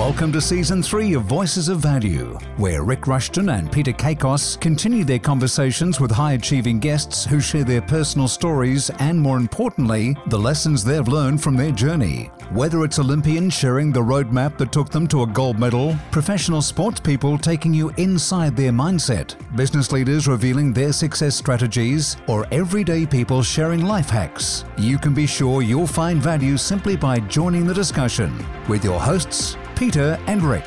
Welcome to season three of Voices of Value, where Rik Rushton and Peter Kakos continue their conversations with high achieving guests who share their personal stories and, more importantly, the lessons they've learned from their journey. Whether it's Olympians sharing the roadmap that took them to a gold medal, professional sports people taking you inside their mindset, business leaders revealing their success strategies, or everyday people sharing life hacks, you can be sure you'll find value simply by joining the discussion with your hosts, Peter and Rik.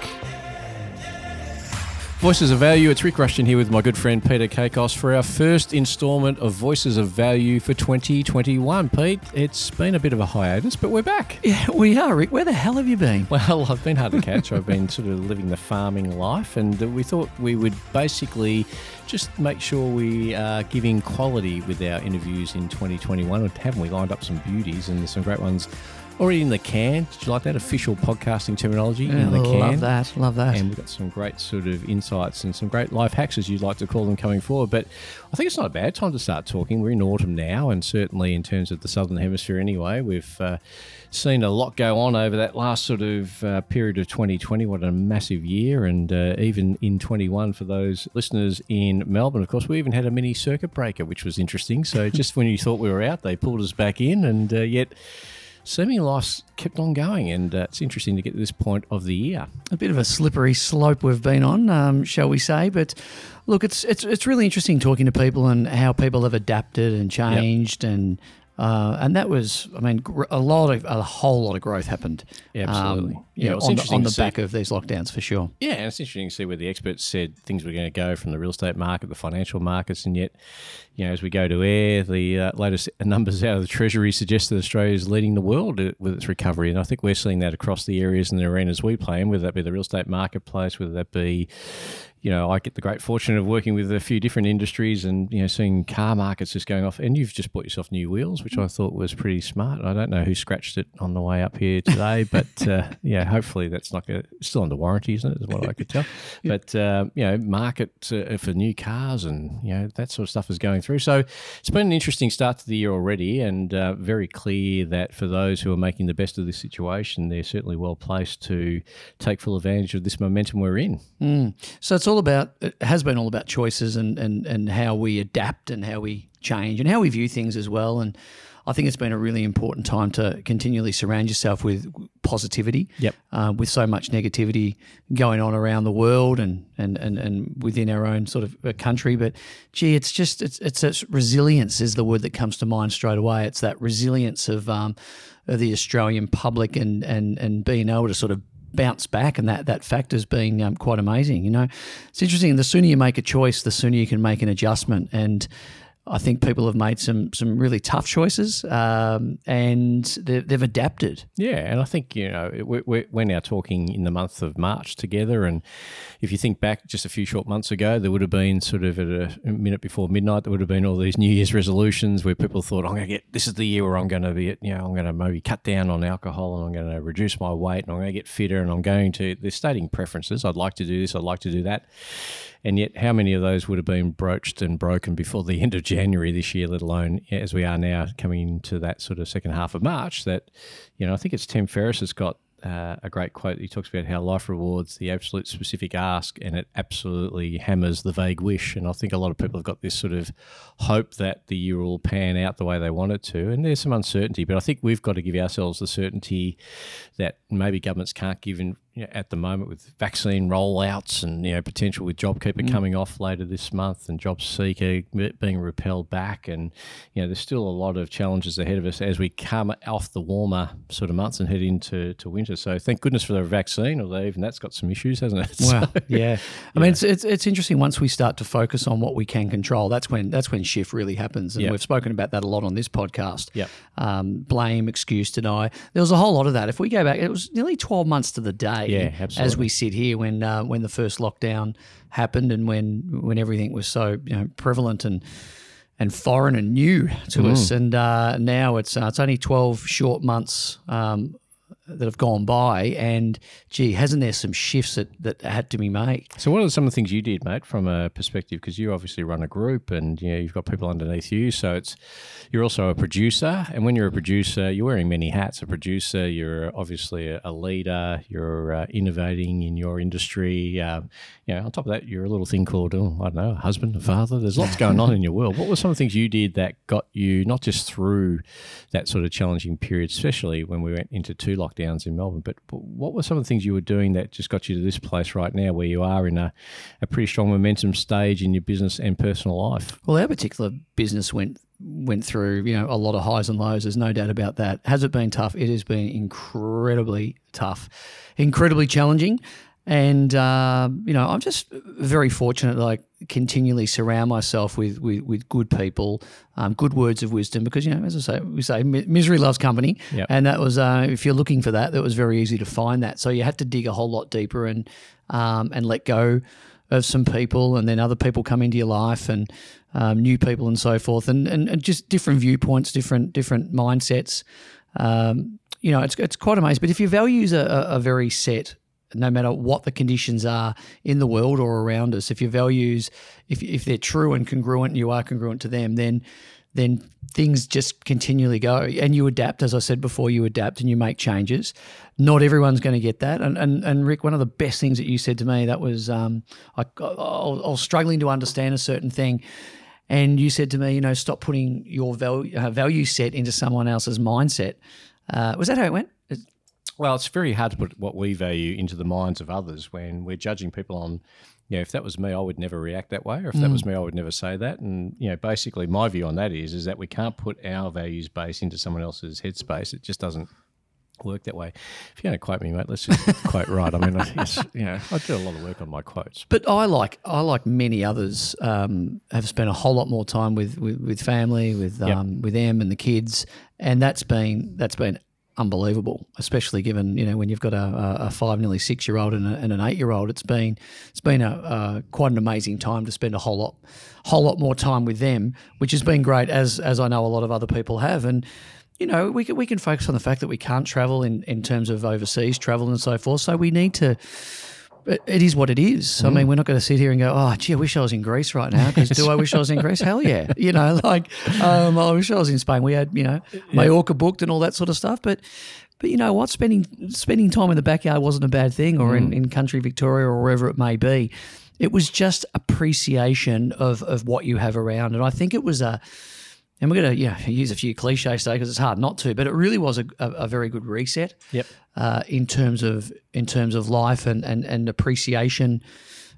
Voices of Value. It's Rik Rushton here with my good friend Peter Kakos for our first instalment of Voices of Value for 2021. Pete, it's been a bit of a hiatus, but we're back. Yeah, we are, Rik. Where the hell have you been? Well, I've been hard to catch. I've been sort of living the farming life, and we thought we would basically just make sure we are giving quality with our interviews in 2021. Haven't we lined up some beauties and there's some great ones already in the can. Did you like that official podcasting terminology in the can? Love that. Love that. And we've got some great sort of insights and some great life hacks, as you'd like to call them, coming forward. But I think it's not a bad time to start talking. We're in autumn now, and certainly in terms of the southern hemisphere, anyway, we've uh, seen a lot go on over that last sort of uh, period of 2020. What a massive year, and uh, even in 21 for those listeners in Melbourne. Of course, we even had a mini circuit breaker, which was interesting. So just when you thought we were out, they pulled us back in, and uh, yet seeming loss kept on going, and uh, it's interesting to get to this point of the year. A bit of a slippery slope we've been on, um, shall we say? But look, it's it's it's really interesting talking to people and how people have adapted and changed, yep. and uh, and that was, I mean, a lot of a whole lot of growth happened. Absolutely. Um, yeah, on, the, on the back of these lockdowns for sure. Yeah, and it's interesting to see where the experts said things were going to go from the real estate market, the financial markets, and yet, you know, as we go to air, the uh, latest numbers out of the Treasury suggest that Australia is leading the world with its recovery, and I think we're seeing that across the areas and the arenas we play in, whether that be the real estate marketplace, whether that be you know, I get the great fortune of working with a few different industries and, you know, seeing car markets just going off. And you've just bought yourself new wheels, which I thought was pretty smart. I don't know who scratched it on the way up here today, but uh, yeah, hopefully that's like a, still under warranty, isn't it? Is what I could tell. yeah. But, uh, you know, market uh, for new cars and, you know, that sort of stuff is going through. So it's been an interesting start to the year already and uh, very clear that for those who are making the best of this situation, they're certainly well placed to take full advantage of this momentum we're in. Mm. So it's all about it has been all about choices and and and how we adapt and how we change and how we view things as well. And I think it's been a really important time to continually surround yourself with positivity. Yep. Uh, with so much negativity going on around the world and, and, and, and within our own sort of uh, country, but gee, it's just it's it's, it's resilience is the word that comes to mind straight away. It's that resilience of um, of the Australian public and and and being able to sort of bounce back, and that that factor's been um, quite amazing. You know, it's interesting. The sooner you make a choice, the sooner you can make an adjustment, and I think people have made some some really tough choices, um, and they've adapted. Yeah, and I think you know we're, we're now talking in the month of March together, and if you think back just a few short months ago, there would have been sort of at a minute before midnight, there would have been all these New Year's resolutions where people thought, I'm going to get this is the year where I'm going to be, you know, I'm going to maybe cut down on alcohol and I'm going to reduce my weight and I'm going to get fitter and I'm going to. They're stating preferences. I'd like to do this. I'd like to do that. And yet, how many of those would have been broached and broken before the end of January this year, let alone as we are now coming into that sort of second half of March? That, you know, I think it's Tim Ferriss has got uh, a great quote. He talks about how life rewards the absolute specific ask and it absolutely hammers the vague wish. And I think a lot of people have got this sort of hope that the year will pan out the way they want it to. And there's some uncertainty, but I think we've got to give ourselves the certainty that maybe governments can't give in you know, at the moment with vaccine rollouts and you know potential with JobKeeper mm. coming off later this month and JobSeeker being repelled back and you know there's still a lot of challenges ahead of us as we come off the warmer sort of months and head into to winter. So thank goodness for the vaccine, although even that's got some issues, hasn't it? Wow, so, yeah. I mean, it's, it's it's interesting once we start to focus on what we can control. That's when that's when shift really happens, and yep. we've spoken about that a lot on this podcast. Yeah. Um, blame, excuse, deny. There was a whole lot of that. If we go back, it was nearly 12 months to the day yeah, as we sit here when uh, when the first lockdown happened and when when everything was so you know prevalent and and foreign and new to mm. us. And uh, now it's uh, it's only 12 short months um, that have gone by, and gee, hasn't there some shifts that, that had to be made? So, what are some of the things you did, mate, from a perspective? Because you obviously run a group, and you know you've got people underneath you. So it's you're also a producer, and when you're a producer, you're wearing many hats. A producer, you're obviously a, leader. You're uh, innovating in your industry. Uh, you know, on top of that, you're a little thing called oh, I don't know, a husband, a father. There's lots going on in your world. What were some of the things you did that got you not just through that sort of challenging period, especially when we went into two lockdowns in Melbourne, but what were some of the things you were doing that just got you to this place right now where you are in a, a pretty strong momentum stage in your business and personal life? Well, our particular business went went through you know a lot of highs and lows. There's no doubt about that. Has it been tough? It has been incredibly tough, incredibly challenging. And uh, you know, I'm just very fortunate that I continually surround myself with with, with good people, um, good words of wisdom. Because you know, as I say, we say misery loves company, yep. and that was uh, if you're looking for that, that was very easy to find that. So you had to dig a whole lot deeper and um, and let go of some people, and then other people come into your life, and um, new people, and so forth, and, and and just different viewpoints, different different mindsets. Um, you know, it's it's quite amazing. But if your values are, are, are very set no matter what the conditions are in the world or around us. If your values, if, if they're true and congruent, and you are congruent to them, then then things just continually go and you adapt. As I said before, you adapt and you make changes. Not everyone's going to get that. And, and, and Rik, one of the best things that you said to me that was um, I, I, was struggling to understand a certain thing. And you said to me, you know, stop putting your value, uh, value set into someone else's mindset. Uh, was that how it went? Well, it's very hard to put what we value into the minds of others when we're judging people on, you know, if that was me, I would never react that way, or if mm. that was me, I would never say that. And you know, basically, my view on that is is that we can't put our values base into someone else's headspace. It just doesn't work that way. If you're going to quote me, mate, let's just quote right. I mean, I guess, you know, I do a lot of work on my quotes. But I like I like many others um, have spent a whole lot more time with with, with family, with yep. um, with them and the kids, and that's been that's been unbelievable, especially given you know when you've got a, a five, nearly six year old and, and, an eight year old. It's been it's been a, quite an amazing time to spend a whole lot whole lot more time with them, which has been great as as I know a lot of other people have. And you know we can, we can focus on the fact that we can't travel in in terms of overseas travel and so forth. So we need to it is what it is. Mm. I mean, mm. we're not going to sit here and go, "Oh, gee, I wish I was in Greece right now." Because do I wish I was in Greece? Hell yeah! You know, like um, I wish I was in Spain. We had, you know, Mallorca booked and all that sort of stuff. But, but you know what? Spending spending time in the backyard wasn't a bad thing, or mm. in, in country Victoria or wherever it may be. It was just appreciation of of what you have around, and I think it was a and we're going to yeah, use a few cliches today because it's hard not to, but it really was a, a, a very good reset. Yep. Uh, in terms of in terms of life and and, and appreciation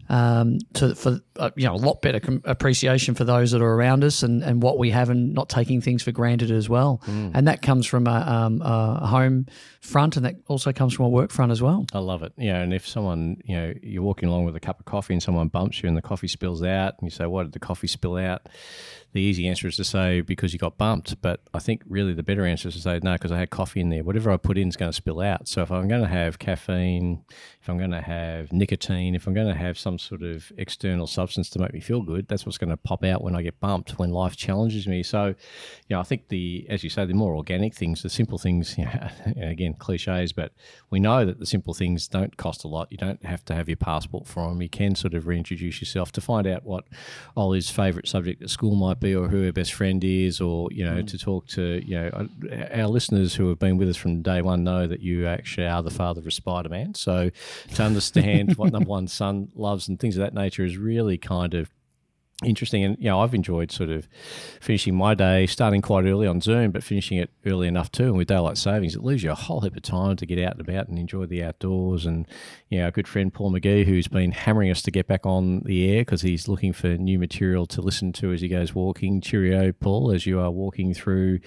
um, to for uh, you know a lot better com- appreciation for those that are around us and, and what we have and not taking things for granted as well. Mm. And that comes from a, um, a, home front and that also comes from a work front as well. I love it. Yeah, and if someone you know you're walking along with a cup of coffee and someone bumps you and the coffee spills out and you say, "Why did the coffee spill out?" The easy answer is to say because you got bumped. But I think really the better answer is to say no, because I had coffee in there. Whatever I put in is going to spill out. So if I'm going to have caffeine, if I'm going to have nicotine, if I'm going to have some sort of external substance to make me feel good, that's what's going to pop out when I get bumped, when life challenges me. So, you know, I think the, as you say, the more organic things, the simple things, you know, again, cliches, but we know that the simple things don't cost a lot. You don't have to have your passport for them. You can sort of reintroduce yourself to find out what Ollie's favourite subject at school might be be or who her best friend is or you know mm. to talk to you know uh, our listeners who have been with us from day one know that you actually are the father of spider-man so to understand what number one son loves and things of that nature is really kind of interesting. And you know, I've enjoyed sort of finishing my day, starting quite early on Zoom, but finishing it early enough too. And with daylight savings, it leaves you a whole heap of time to get out and about and enjoy the outdoors. And you know, our good friend Paul McGee, who's been hammering us to get back on the air because he's looking for new material to listen to as he goes walking. Cheerio, Paul, as you are walking through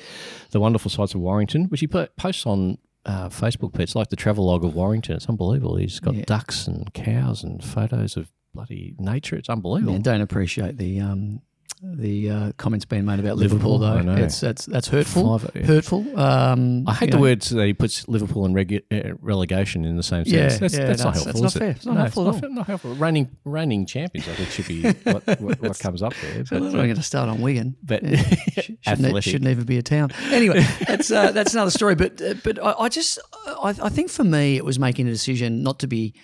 the wonderful sights of Warrington, which he posts on uh, Facebook It's like the travel log of Warrington. It's unbelievable. He's got yeah. ducks and cows and photos of bloody nature. It's unbelievable. Yeah, don't appreciate the um, the uh, comments being made about Liverpool, Liverpool, though. It's that's that's hurtful. Five- yeah. Hurtful. Um, I hate the know, words that he puts Liverpool and regu- uh, relegation in the same sense. Yeah, that's, yeah, that's no, not it's- helpful. it's not is it? fair. It's not No, helpful at not, not helpful. Reigning, reigning champions, I think, should be what, what, what comes up there. But, not going to start on Wigan. but Yeah. Shouldn't, shouldn't even be a town. Anyway, that's uh, that's another story. But uh, but I, I just I, I think for me it was making a decision not to be,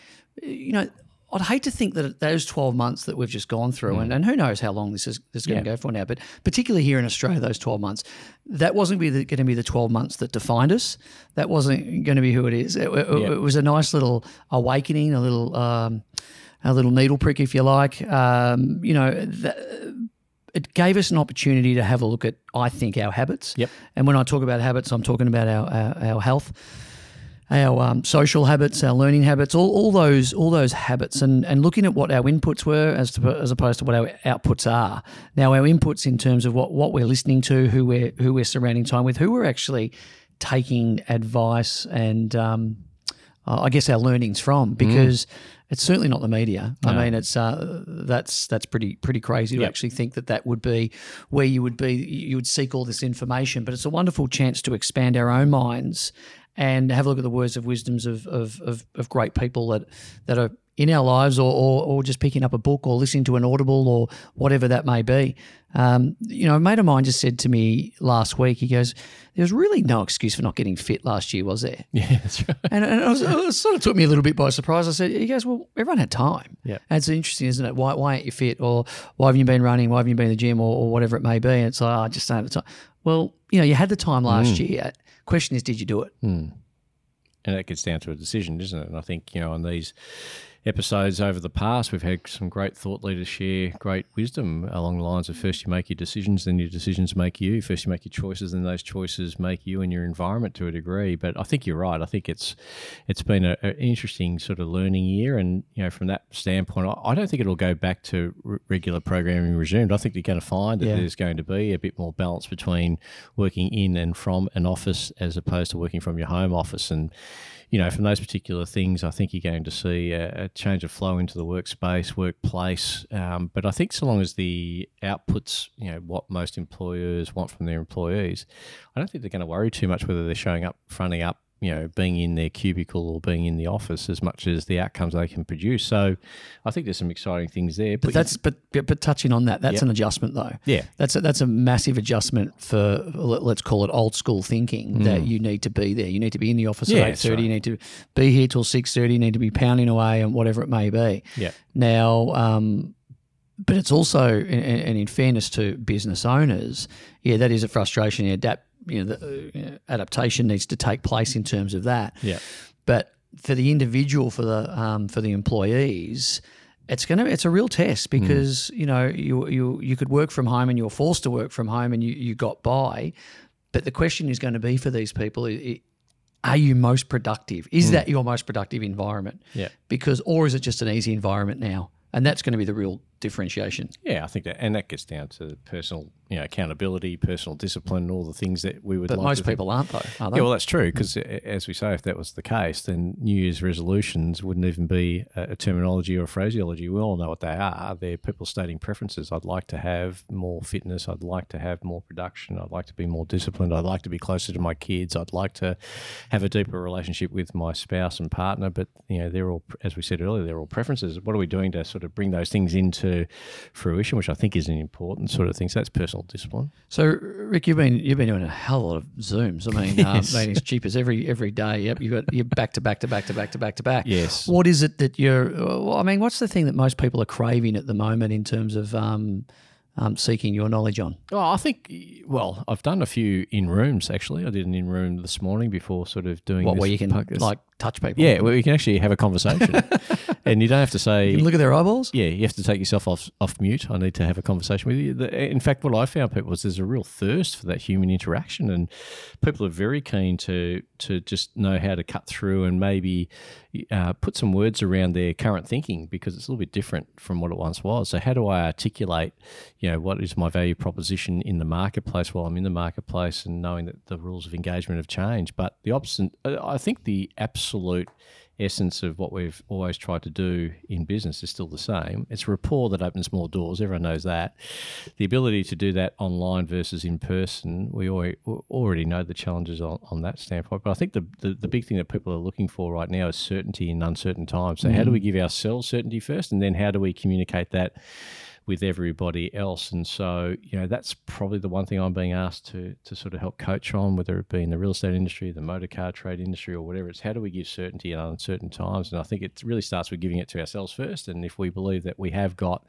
you know. I'd hate to think that those 12 months that we've just gone through, and, and who knows how long this is, this is going to Yeah. go for now, but particularly here in Australia, those 12 months, that wasn't be the, going to be the 12 months that defined us. That wasn't going to be who it is. It, it- Yeah. it was a nice little awakening, a little um, a little needle prick, if you like. Um, you know, it gave us an opportunity to have a look at, I think, our habits. Yep. And when I talk about habits, I'm talking about our our, our health, our um, social habits, our learning habits, all, all those all those habits, and and looking at what our inputs were as to, as opposed to what our outputs are. Now, our inputs in terms of what what we're listening to, who we're who we're surrounding time with, who we're actually taking advice and um, uh, I guess our learnings from because it's certainly not the media. I mean, it's uh, that's that's pretty pretty crazy to Yep. actually think that that would be where you would be. You would seek all this information, but it's a wonderful chance to expand our own minds and have a look at the words of wisdoms of of, of, of great people that that are in our lives, or, or or just picking up a book or listening to an audible or whatever that may be. Um, you know, a mate of mine just said to me last week. He goes, "There's really no excuse for not getting fit last year, was there?" yeah, that's right. And, and it, was, it sort of took me a little bit by surprise. I said, he goes, well, everyone had time. Yeah. And it's interesting, isn't it? Why, why aren't you fit? Or why haven't you been running? Why haven't you been in the gym? Or, or whatever it may be. And it's like, oh, I just don't have the time. Well, you know, you had the time last year. Question is, did you do it? Hmm. And that gets down to a decision, doesn't it? And I think, you know, on these episodes over the past, we've had some great thought leaders share great wisdom along the lines of first you make your decisions, then your decisions make you. First you make your choices, then those choices make you and your environment to a degree. But I think you're right. I think it's it's been a- an interesting sort of learning year, and you know, from that standpoint, I, I don't think it'll go back to r- regular programming resumed. I think you're going to find that Yeah. there's going to be a bit more balance between working in and from an office as opposed to working from your home office, and you know, from those particular things, I think you're going to see a, a change of flow into the workspace, workplace. Um, but I think so long as the outputs, you know, what most employers want from their employees, I don't think they're going to worry too much whether they're showing up, fronting up, you know, being in their cubicle or being in the office as much as the outcomes they can produce. So I think there's some exciting things there. But that's but but but touching on that, that's Yep. an adjustment though. Yeah. That's a, that's a massive adjustment for let- let's call it old school thinking that you need to be there. You need to be in the office Mm. Yeah, at eight thirty. right. You need to be here till six thirty. You need to be pounding away and whatever it may be. yeah. Now, um, but it's also, and, and in fairness to business owners, yeah, that is a frustration. Adapt, you know, the, uh, you know, adaptation needs to take place in terms of that. Yeah. But for the individual, for the um, for the employees, it's gonna it's a real test because you know you you you could work from home and you're forced to work from home and you you got by, but the question is going to be for these people. i i are you most productive? Is that your most productive environment? Yeah. Because, or is it just an easy environment now? And that's going to be the real differentiation. Yeah, I think that, and that gets down to personal, you know, accountability, personal discipline, all the things that we would. But like most to think- people aren't, though, are they? Yeah, well, that's true because, hmm. as we say, if that was the case, then New Year's resolutions wouldn't even be a, a terminology or a phraseology. We all know what they are. They're people stating preferences. I'd like to have more fitness. I'd like to have more production. I'd like to be more disciplined. I'd like to be closer to my kids. I'd like to have a deeper relationship with my spouse and partner. But you know, they're all, as we said earlier, they're all preferences. What are we doing to sort of bring those things into fruition, which I think is an important sort of thing. So that's personal discipline. So, Rik, you've been you've been doing a hell of a lot of zooms. I mean, Yes. um, meetings, cheapers every every day. Yep, you got you're back to back to back to back to back to back. Yes. What is it that you're? Well, I mean, what's the thing that most people are craving at the moment in terms of um, um, seeking your knowledge on? Oh, I think. Well, I've done a few in rooms actually. I did an in room this morning before sort of doing What where you can podcast. like touch people? yeah, where you can actually have a conversation, and you don't have to say. You can look at their eyeballs. yeah, you have to take yourself off off mute. I need to have a conversation with you. In fact, what I found people was there's a real thirst for that human interaction, and people are very keen to to just know how to cut through and maybe uh, put some words around their current thinking because it's a little bit different from what it once was. So, how do I articulate, you know, what is my value proposition in the marketplace while I'm in the marketplace, and knowing that the rules of engagement have changed? But the opposite, I think, the absolute essence of what we've always tried to do in business is still the same. It's rapport that opens more doors. Everyone knows that. The ability to do that online versus in person, we already know the challenges on, on that standpoint. But I think the, the, the big thing that people are looking for right now is certainty in uncertain times. So, mm. how do we mm. give ourselves certainty first? And then how do we communicate that? With everybody else. And so, you know, that's probably the one thing I'm being asked to to sort of help coach on, whether it be in the real estate industry, the motor car trade industry, or whatever. It's how do we give certainty in uncertain times? And I think it really starts with giving it to ourselves first. And if we believe that we have got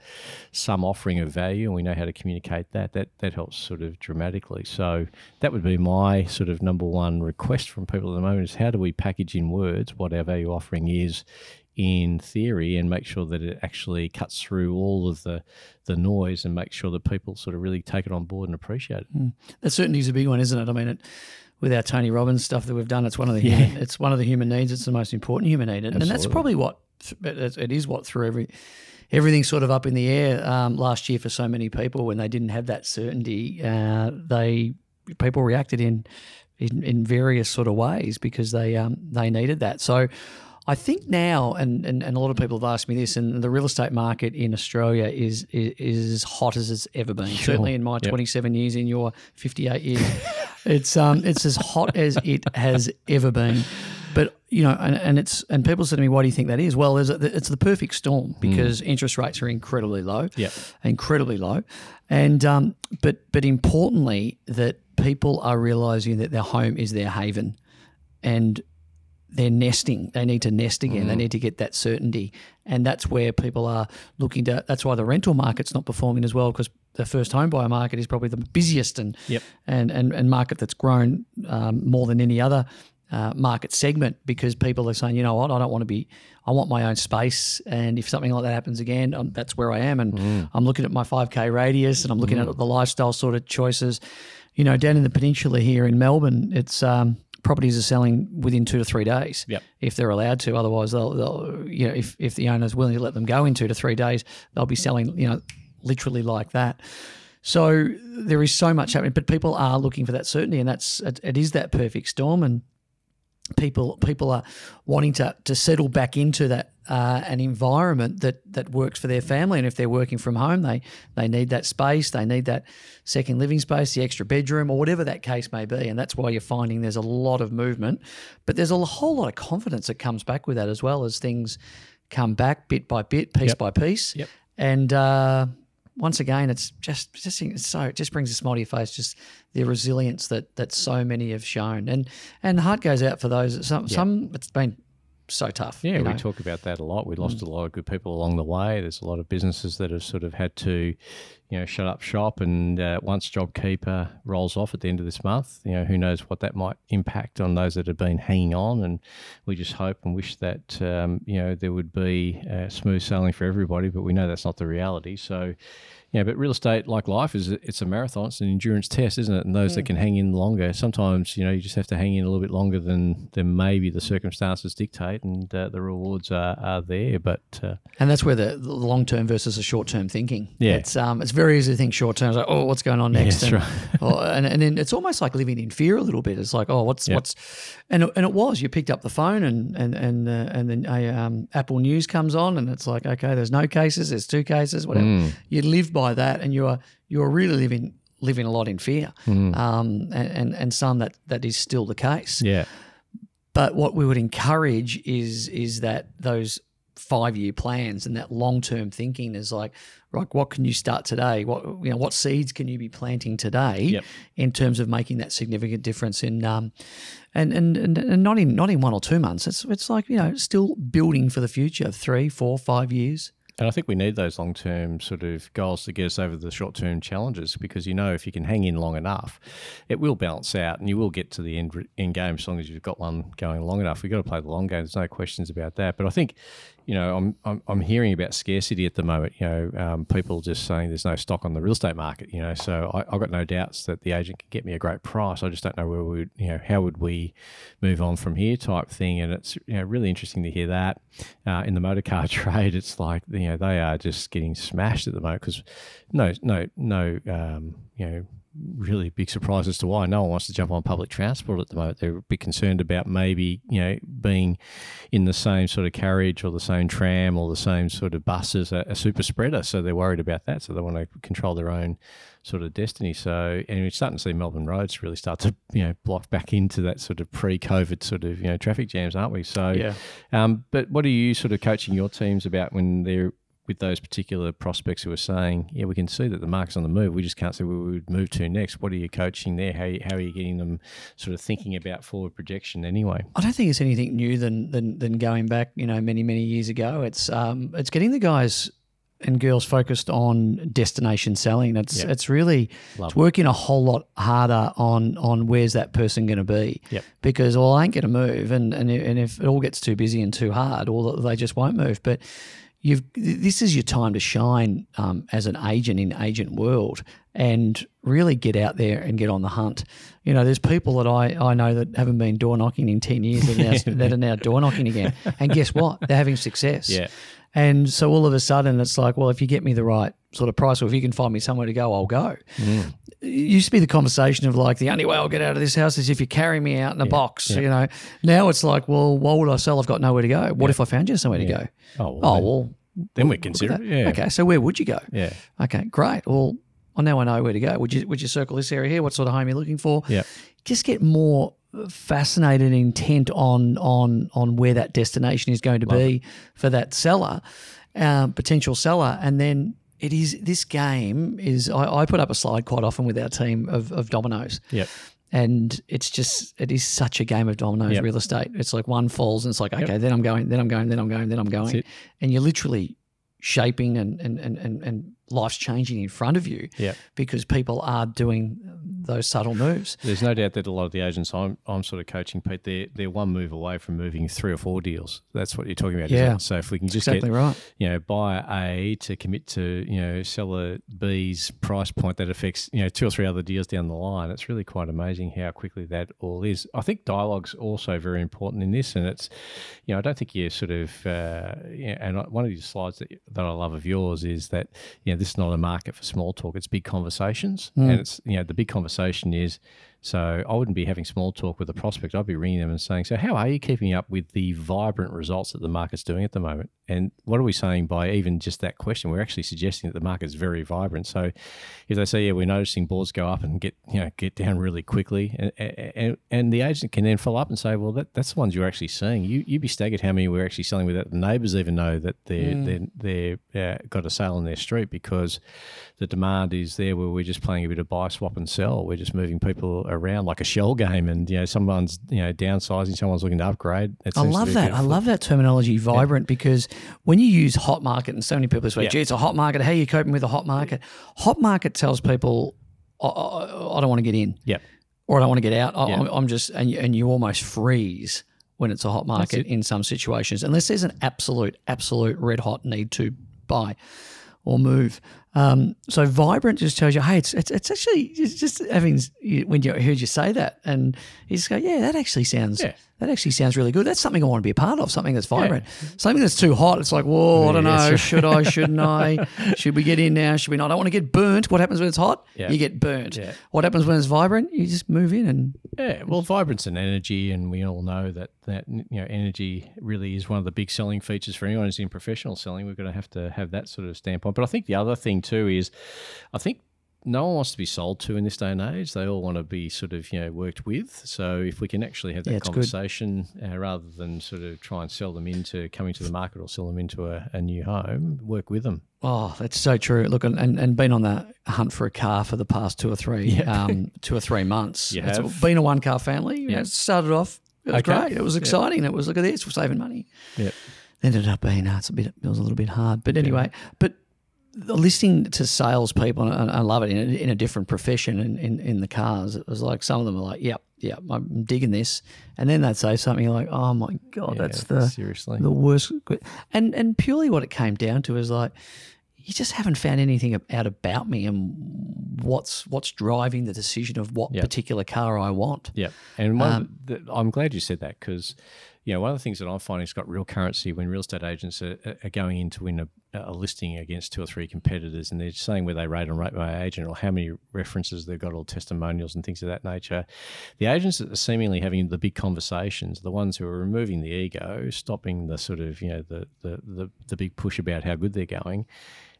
some offering of value and we know how to communicate that, that that helps sort of dramatically. So that would be my sort of number one request from people at the moment is how do we package in words what our value offering is in theory and make sure that it actually cuts through all of the the noise and make sure that people sort of really take it on board and appreciate it. Mm. That certainty is a big one, isn't it? I mean, it, with our Tony Robbins stuff that we've done, it's one of the yeah. human, it's one of the human needs. It's the most important human need, and, and that's probably what it is. What through every everything's sort of up in the air um, last year for so many people when they didn't have that certainty. Uh, they people reacted in, in in various sort of ways because they um, they needed that. So I think now, and, and, and a lot of people have asked me this, and the real estate market in Australia is is, is as hot as it's ever been. Sure. Certainly in my yep. 27 years, in your 58 years, it's um it's as hot as it has ever been. But you know, and, and it's and people say to me, "Why do you think that is?" Well, it's the perfect storm mm. because mm. interest rates are incredibly low, yeah, incredibly low, and um, but but importantly, that people are realizing that their home is their haven, and they're nesting. They need to nest again. Mm-hmm. They need to get that certainty, and that's where people are looking to. That's why the rental market's not performing as well because the first home buyer market is probably the busiest and yep. and, and and market that's grown um, more than any other uh, market segment because people are saying, you know what, I don't want to be. I want my own space, and if something like that happens again, um, that's where I am, and mm. I'm looking at my 5k radius, and I'm looking mm. at the lifestyle sort of choices. You know, down in the peninsula here in Melbourne, it's um, properties are selling within two to three days yep. if they're allowed to. Otherwise, they'll, they'll you know if if the owner's willing to let them go in two to three days, they'll be selling you know literally like that. So there is so much happening, but people are looking for that certainty, and that's it, it is that perfect storm, and people people are wanting to to settle back into that uh, an environment that that works for their family. And if they're working from home, they they need that space, they need that second living space, the extra bedroom, or whatever that case may be. And that's why you're finding there's a lot of movement, but there's a whole lot of confidence that comes back with that as well as things come back bit by bit, piece yep. by piece. Yep. And uh, once again, it's just just it's so it just brings a smile to your face. Just the resilience that that so many have shown, and and the heart goes out for those. Some some it's been so tough. Yeah, we know? talk about that a lot. We lost mm. a lot of good people along the way. There's a lot of businesses that have sort of had to, you know, shut up shop. And uh, once JobKeeper rolls off at the end of this month, you know, who knows what that might impact on those that have been hanging on. And we just hope and wish that, um, you know, there would be uh, smooth sailing for everybody. But we know that's not the reality. So, yeah, but real estate, like life, is it's a marathon. It's an endurance test, isn't it? And those yeah. that can hang in longer, sometimes you know you just have to hang in a little bit longer than than maybe the circumstances dictate, and uh, the rewards are, are there. But uh, and that's where the, the long term versus the short term thinking. Yeah, it's um it's very easy to think short term. Like oh, what's going on next? Yeah, and, right. or, and and then it's almost like living in fear a little bit. It's like oh, what's yep. what's, and and it was you picked up the phone and and and uh, and then a um, Apple News comes on and it's like okay, there's no cases, there's two cases, whatever. Mm. You live by that, and you are you're really living living a lot in fear, mm. um, and, and and some that that is still the case. Yeah. But what we would encourage is is that those five year plans and that long term thinking is like, right, what can you start today? What you know, what seeds can you be planting today yep. in terms of making that significant difference in um, and, and and and not in not in one or two months. It's it's like you know still building for the future, three, four, five years. And I think we need those long term sort of goals to get us over the short term challenges because you know if you can hang in long enough, it will balance out and you will get to the end, end game as long as you've got one going long enough. We've got to play the long game. There's no questions about that. But I think you know, I'm, I'm, I'm hearing about scarcity at the moment. You know, um, people just saying there's no stock on the real estate market. You know, so I, have got no doubts that the agent can get me a great price. I just don't know where we, would, you know, how would we move on from here, type thing. And it's you know really interesting to hear that uh, in the motor car trade. It's like you know they are just getting smashed at the moment because no no no um, you know really big surprise as to why no one wants to jump on public transport at the moment. They're a bit concerned about maybe you know being in the same sort of carriage or the same tram or the same sort of bus as a, a super spreader. So they're worried about that. So they want to control their own sort of destiny. So, and we're starting to see Melbourne roads really start to, you know, block back into that sort of pre-COVID sort of, you know, traffic jams, aren't we? So, Yeah. Um, but what are you sort of coaching your teams about when they're with those particular prospects who are saying, yeah, we can see that the market's on the move. We just can't see where we would move to next. What are you coaching there? How, how are you getting them sort of thinking about forward projection anyway? I don't think it's anything new than than, than going back, you know, many many years ago. It's um, it's getting the guys and girls focused on destination selling. It's Yeah. it's really Love it's working a whole lot harder on on where's that person going to be. Yep. Because well, I ain't going to move, and and and if it all gets too busy and too hard, or they just won't move. But you've this is your time to shine um, as an agent in agent world. And really get out there and get on the hunt. You know, there's people that I, I know that haven't been door knocking in 10 years that are, now, that are now door knocking again. And guess what? They're having success. Yeah. And so all of a sudden it's like, well, if you get me the right sort of price or if you can find me somewhere to go, I'll go. Mm. It used to be the conversation of like, the only way I'll get out of this house is if you carry me out in a box, you know. Now it's like, well, why would I sell? I've got nowhere to go. What if I found you somewhere to go? Oh, well, Oh, then, well, then we consider it. Yeah. Okay, so where would you go? Yeah. Okay, great. Well, well, now I know where to go. Would you would you circle this area here? What sort of home are you're looking for? Yeah. Just get more fascinated and intent on on on where that destination is going to be for that seller, um, potential seller, and then it is this game is I, I put up a slide quite often with our team of, of dominoes. Yep. And it's just it is such a game of dominoes Yep. real estate. It's like one falls and it's like, okay, then I'm going, then I'm going, then I'm going, then I'm going. And you're literally shaping and and, and, and and life's changing in front of you Yep. because people are doing those subtle moves. There's no doubt that a lot of the agents I'm, I'm sort of coaching, Pete, they're, they're one move away from moving three or four deals. That's what you're talking about. Yeah. So if we can just Exactly get, right. you know, buyer A to commit to, you know, seller B's price point that affects, you know, two or three other deals down the line, it's really quite amazing how quickly that all is. I think dialogue's also very important in this. And it's, you know, I don't think you're sort of, uh, you know, and one of these slides that, that I love of yours is that, you know, this is not a market for small talk, it's big conversations. And it's, you know, the big conversation is, so I wouldn't be having small talk with a prospect. I'd be ringing them and saying, "So how are you keeping up with the vibrant results that the market's doing at the moment?" And what are we saying by even just that question? We're actually suggesting that the market's very vibrant. So if they say, "Yeah, we're noticing boards go up and get you know get down really quickly," and and, and the agent can then follow up and say, "Well, that, that's the ones you're actually seeing. You you'd be staggered how many we're actually selling without the neighbours even know that they're they're they're uh, got a sale on their street because the demand is there where we're just playing a bit of buy, swap, and sell. We're just moving people around like a shell game, and you know someone's you know downsizing, someone's looking to upgrade. I love that. I love that terminology, vibrant, because when you use hot market, and so many people say, Yeah. gee, it's a hot market. How are you coping with a hot market? Hot market tells people, I, I, I don't want to get in Yep. or I don't want to get out. I, Yeah. I'm, I'm just, and you, and you almost freeze when it's a hot market in some situations, unless there's an absolute, absolute red hot need to buy or move. Um, so vibrant just tells you, hey, it's it's, it's actually it's just having when you heard you say that, and you just go, yeah, that actually sounds Yeah. That actually sounds really good. That's something I want to be a part of. Something that's vibrant. Something that's too hot. It's like, whoa, I don't know. Should I? Shouldn't I? Should we get in now? Should we not? I don't want to get burnt. What happens when it's hot? Yeah. You get burnt. Yeah. What happens when it's vibrant? You just move in and Yeah, well, vibrance and energy, and we all know that that you know energy really is one of the big selling features for anyone who's in professional selling. We're going to have to have that sort of standpoint. But I think the other thing too is, I think no one wants to be sold to in this day and age. They all want to be sort of you know worked with. So if we can actually have that Yeah, conversation uh, rather than sort of try and sell them into coming to the market or sell them into a, a new home, work with them. Oh, that's so true. Look, and, and, and been on that hunt for a car for the past two or three, um, two or three months. You It's have? been a one car family. You know, Yeah. it started off. It was Okay. great. It was exciting. It was look at this, we're saving money. Yep. ended up being uh, it's a bit it was a little bit hard but anyway but listening to salespeople and I, love it in a, in a different profession in, in, in the cars it was like some of them are like yep yep I'm digging this and then they'd say something like oh my god that's the seriously. the worst and and purely what it came down to is like you just haven't found anything out about me and what's what's driving the decision of what Yep. particular car I want Yeah, and one, Um, the, I'm glad you said that because you know, one of the things that I'm finding has got real currency when real estate agents are, are going in to win a, a, listing against two or three competitors, and they're saying where they rate on rate by agent or how many references they've got, or testimonials and things of that nature. The agents that are seemingly having the big conversations, the ones who are removing the ego, stopping the sort of you know the the the, the big push about how good they're going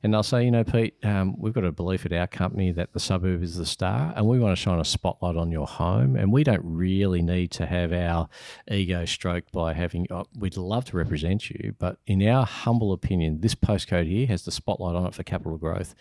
and they'll say, you know, Pete, um, we've got a belief at our company that the suburb is the star, and we want to shine a spotlight on your home. And we don't really need to have our ego stroked by having. Oh, we'd love to represent you, but in our humble opinion, this postcode here has the spotlight on it for capital growth,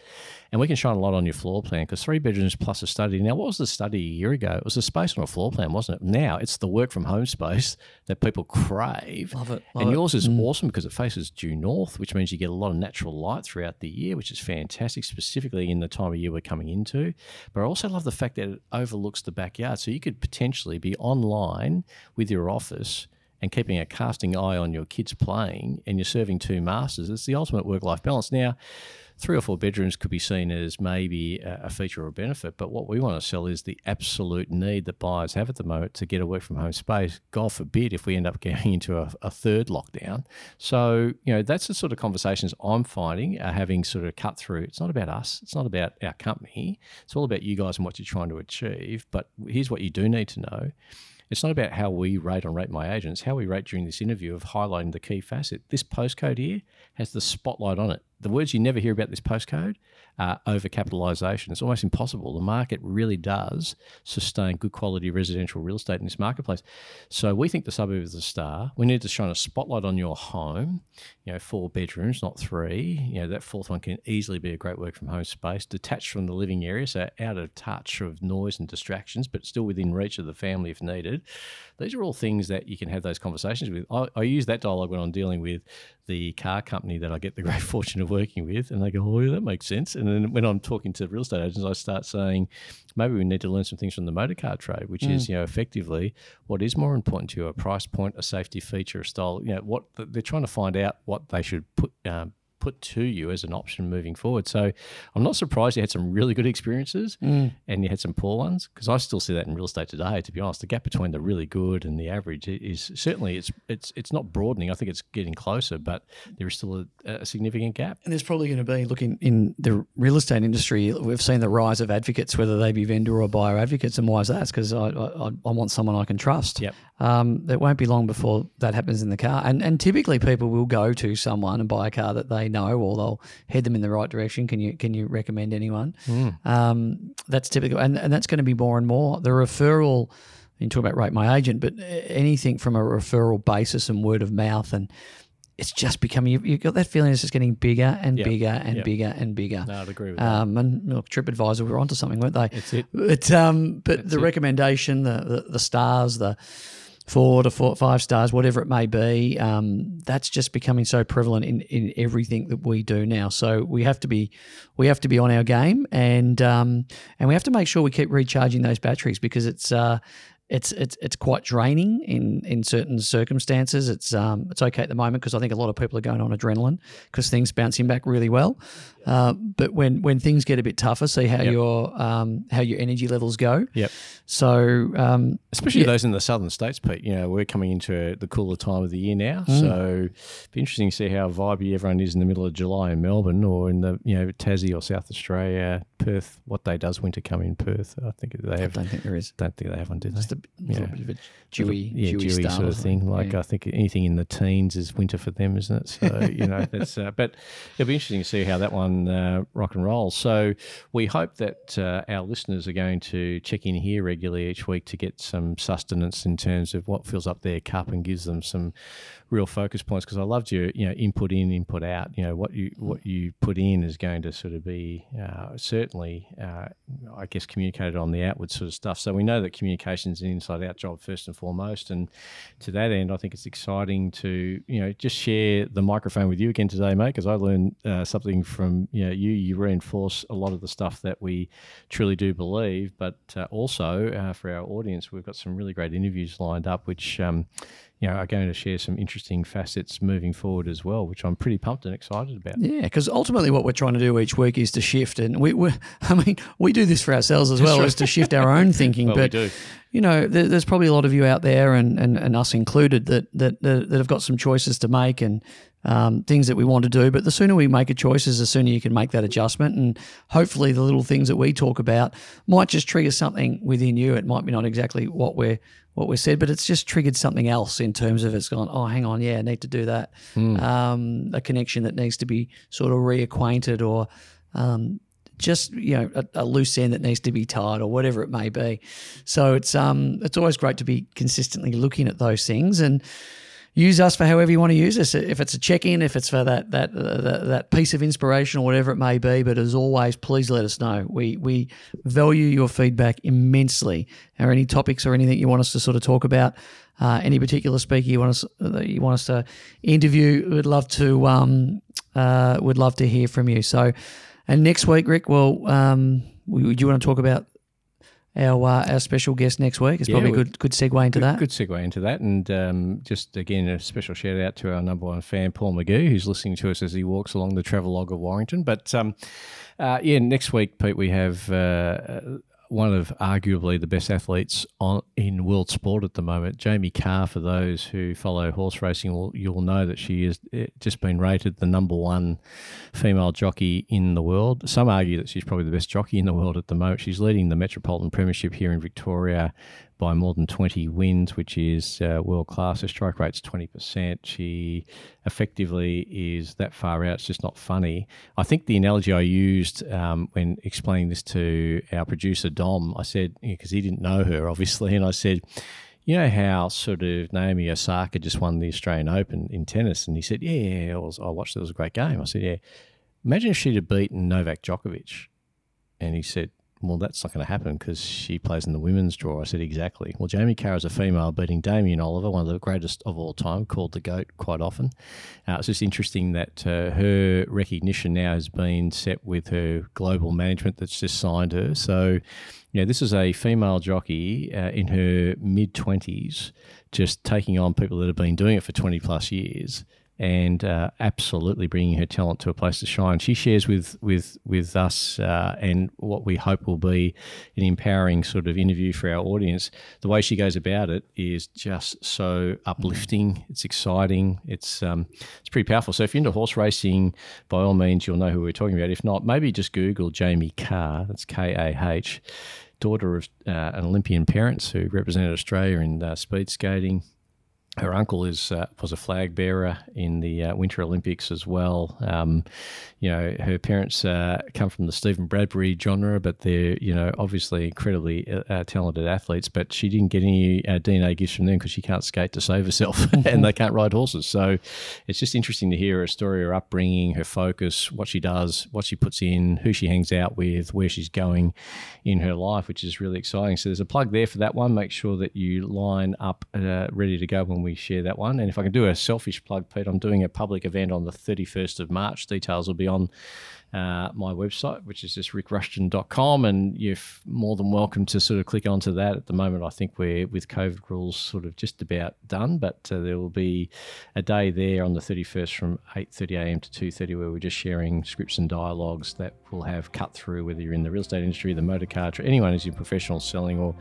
and we can shine a lot on your floor plan because three bedrooms plus a study. Now, what was the study a year ago? It was a space on a floor plan, wasn't it? Now it's the work from home space that people crave. Love it. Love and yours is mm. awesome because it faces due north, which means you get a lot of natural light throughout the year, which is fantastic, specifically in the time of year we're coming into. But I also love the fact that it overlooks the backyard. So you could potentially be online with your office and keeping a casting eye on your kids playing and you're serving two masters. It's the ultimate work life balance. Now, three or four bedrooms could be seen as maybe a, feature or a benefit, but what we want to sell is the absolute need that buyers have at the moment to get a work from home space. God forbid if we end up going into a, a third lockdown. So, you know, that's the sort of conversations I'm finding are having sort of cut through. It's not about us, it's not about our company, it's all about you guys and what you're trying to achieve. But here's what you do need to know it's not about how we rate on Rate My Agents, how we rate during this interview of highlighting the key facet. This postcode here has the spotlight on it the words you never hear about this postcode are overcapitalisation. It's almost impossible. The market really does sustain good quality residential real estate in this marketplace. So we think the suburb is a star. We need to shine a spotlight on your home. You know, four bedrooms, not three. You know, that fourth one can easily be a great work from home space, detached from the living area, so out of touch of noise and distractions, but still within reach of the family if needed. These are all things that you can have those conversations with. I, I use that dialogue when I'm dealing with the car company that I get the great fortune of working with, and they go, "Oh, yeah, that makes sense." And then when I'm talking to real estate agents, I start saying, maybe we need to learn some things from the motor car trade, which mm. is you know effectively what is more important to you: a price point, a safety feature, a style. You know what they're trying to find out what they should put. Um, put to you as an option moving forward. So I'm not surprised you had some really good experiences mm. and you had some poor ones because I still see that in real estate today. To be honest, the gap between the really good and the average is certainly it's it's it's not broadening. I think it's getting closer, but there is still a, a significant gap. And there's probably going to be looking in the real estate industry. We've seen the rise of advocates, whether they be vendor or buyer advocates, and why is that? Because I, I, I want someone I can trust. Yep. Um, it won't be long before that happens in the car, and and typically people will go to someone and buy a car that they know or they'll head them in the right direction. Can you can you recommend anyone? Mm. Um, that's typical, and, and that's going to be more and more. The referral, you talk about rate my agent, but anything from a referral basis and word of mouth and it's just becoming you, have got that feeling it's just getting bigger and yep. bigger and yep. bigger and bigger. No, I'd agree with um, that. And look, TripAdvisor were onto something, weren't they? It's it. But um, but That's the it. recommendation, the, the, the stars, the four to four, five stars, whatever it may be. Um, that's just becoming so prevalent in, in everything that we do now. So we have to be we have to be on our game, and um, and we have to make sure we keep recharging those batteries because it's uh, it's it's it's quite draining in in certain circumstances. It's um it's okay at the moment because I think a lot of people are going on adrenaline because things bouncing back really well. Uh, but when when things get a bit tougher, see how yep. your um how your energy levels go. Yep. So um, especially yeah. those in the southern states, Pete. You know we're coming into the cooler time of the year now, mm. so be interesting to see how vibey everyone is in the middle of July in Melbourne or in the you know Tassie or South Australia, Perth. What day does winter come in Perth? I think they have. I don't think there is. Don't think they have one, do they? yeah. little bit of a dewy, yeah, dewy, dewy sort of thing. Like yeah. I think anything in the teens is winter for them, isn't it? So you know that's. Uh, but it'll be interesting to see how that one uh, rock and roll. So we hope that uh, our listeners are going to check in here regularly each week to get some sustenance in terms of what fills up their cup and gives them some real focus points because I loved your you know input in input out. You know what you what you put in is going to sort of be uh, certainly uh, I guess communicated on the outward sort of stuff. So we know that communication is an inside out job first and foremost and to that end I think it's exciting to you know just share the microphone with you again today mate because I learned uh, something from you know you. You reinforce a lot of the stuff that we truly do believe but uh, also uh, for our audience we've got some really great interviews lined up which um, you know, are going to share some interesting facets moving forward as well, which I'm pretty pumped and excited about. Yeah, because ultimately what we're trying to do each week is to shift, and we, we I mean, we do this for ourselves as well, as to shift our own thinking. well, but you know, there, there's probably a lot of you out there, and, and, and us included, that, that that that have got some choices to make and um, things that we want to do. But the sooner we make a choice, is the sooner you can make that adjustment. And hopefully, the little things that we talk about might just trigger something within you. It might be not exactly what we're what we said, but it's just triggered something else in terms of it's gone. Oh, hang on, yeah, I need to do that. Mm. Um, a connection that needs to be sort of reacquainted, or um, just you know a, a, loose end that needs to be tied, or whatever it may be. So it's um it's always great to be consistently looking at those things and use us for however you want to use us. If it's a check in, if it's for that that uh, that piece of inspiration or whatever it may be. But as always, please let us know. We we value your feedback immensely. Or any topics or anything you want us to sort of talk about, uh, any particular speaker you want us uh, you want us to interview, we'd love to um uh, would love to hear from you. So, and next week, Rik, well, um, do you want to talk about our uh, our special guest next week. It's yeah, probably a good good segue into good, that. Good segue into that, and um, just again a special shout out to our number one fan, Paul McGee, who's listening to us as he walks along the travelogue of Warrington. But um, uh, yeah, next week, Pete, we have uh, one of arguably the best athletes on in world sport at the moment. Jamie Kah, for those who follow horse racing, will you'll know that she has eh, just been rated the number one female jockey in the world. Some argue that she's probably the best jockey in the world at the moment. She's leading the Metropolitan Premiership here in Victoria by more than 20 wins, which is uh, world class. Her strike rate's 20%. She effectively is that far out. It's just not funny. I think the analogy I used um, when explaining this to our producer, Dom, I said, because he didn't know her, obviously, and I said, you know how sort of Naomi Osaka just won the Australian Open in tennis? And he said, yeah, yeah, I, was, I watched it. It was a great game. I said, yeah. Imagine if she'd have beaten Novak Djokovic. And he said, well, that's not going to happen because she plays in the women's draw. I said, exactly. Well, Jamie Kah is a female beating Damien Oliver, one of the greatest of all time, called the GOAT quite often. Uh, it's just interesting that uh, her recognition now has been set with her global management that's just signed her. So, you know, this is a female jockey uh, in her mid 20s, just taking on people that have been doing it for 20 plus years and uh, absolutely bringing her talent to a place to shine. She shares with with with us uh, and what we hope will be an empowering sort of interview for our audience. The way she goes about it is just so uplifting. It's exciting. It's um, it's pretty powerful. So if you're into horse racing, by all means, you'll know who we're talking about. If not, maybe just Google Jamie Kah. That's K A H. Daughter of uh, an Olympian parents who represented Australia in uh, speed skating, her uncle is uh, was a flag bearer in the uh, Winter Olympics as well. Um, you know, her parents uh, come from the Stephen Bradbury genre, but they're you know obviously incredibly uh, uh, talented athletes. But she didn't get any uh, DNA gifts from them because she can't skate to save herself, and they can't ride horses. So it's just interesting to hear her story, her upbringing, her focus, what she does, what she puts in, who she hangs out with, where she's going in her life, which is really exciting. So there's a plug there for that one. Make sure that you line up ready to go when we share that one. And if I can do a selfish plug, Pete, I'm doing a public event on the 31st of March. Details will be on uh, my website, which is just rikrushton.com. And you're more than welcome to sort of click onto that. At the moment, I think we're with COVID rules sort of just about done, but uh, there will be a day there on the 31st from 8.30am to 2.30 where we're just sharing scripts and dialogues that will have cut through, whether you're in the real estate industry, the motor car, anyone who's in professional selling, or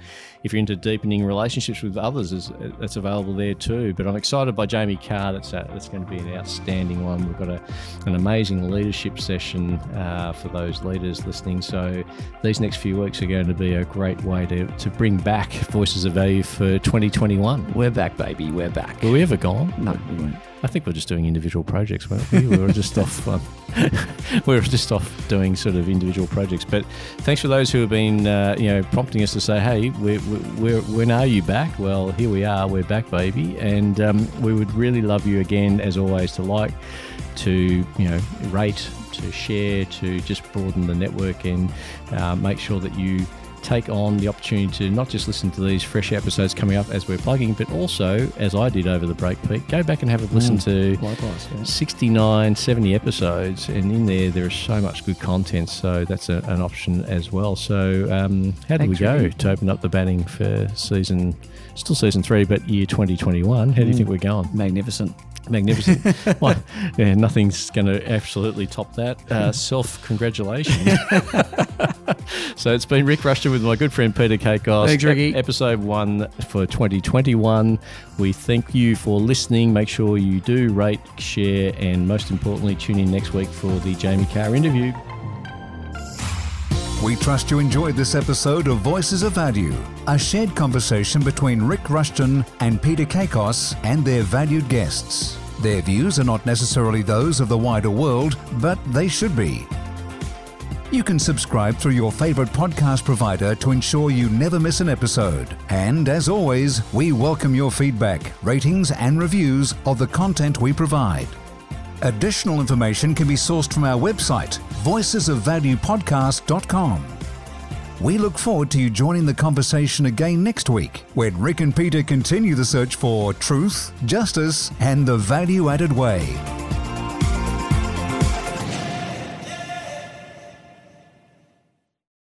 if you're into deepening relationships with others, is, that's available there too. But I'm excited by Jamie Kah. That's, a, that's going to be an outstanding one. We've got a, an amazing leadership session uh, for those leaders listening. So these next few weeks are going to be a great way to, to bring back Voices of Value for 2021. We're back, baby. We're back. Were we ever gone? No, we weren't. I think we're just doing individual projects, weren't we? We were just off. Um, we were just off doing sort of individual projects. But thanks for those who have been, uh, you know, prompting us to say, "Hey, we're, we're, when are you back?" Well, here we are. We're back, baby, and um, we would really love you again, as always, to like, to you know, rate, to share, to just broaden the network and uh, make sure that you take on the opportunity to not just listen to these fresh episodes coming up as we're plugging, but also, as I did over the break, Pete, go back and have a listen to Likewise. Yeah. 69, 70 episodes, and in there there is so much good content. So that's a, an option as well. So um, how did Thanks, we go to open up the batting for season, still season three, but year 2021? How do you think we're going? Magnificent. Magnificent. well, yeah, nothing's going to absolutely top that. Uh, Self congratulations. so it's been Rik Rushton with my good friend Peter Kakos. Thanks, Ricky. Episode one for 2021. We thank you for listening. Make sure you do rate, share, and most importantly, tune in next week for the Jamie Kah interview. We trust you enjoyed this episode of Voices of Value, a shared conversation between Rik Rushton and Peter Kakos and their valued guests. Their views are not necessarily those of the wider world, but they should be. You can subscribe through your favorite podcast provider to ensure you never miss an episode. And as always, we welcome your feedback, ratings, and reviews of the content we provide. Additional information can be sourced from our website, voicesofvaluepodcast.com. We look forward to you joining the conversation again next week when Rik and Peter continue the search for truth, justice, and the value added way.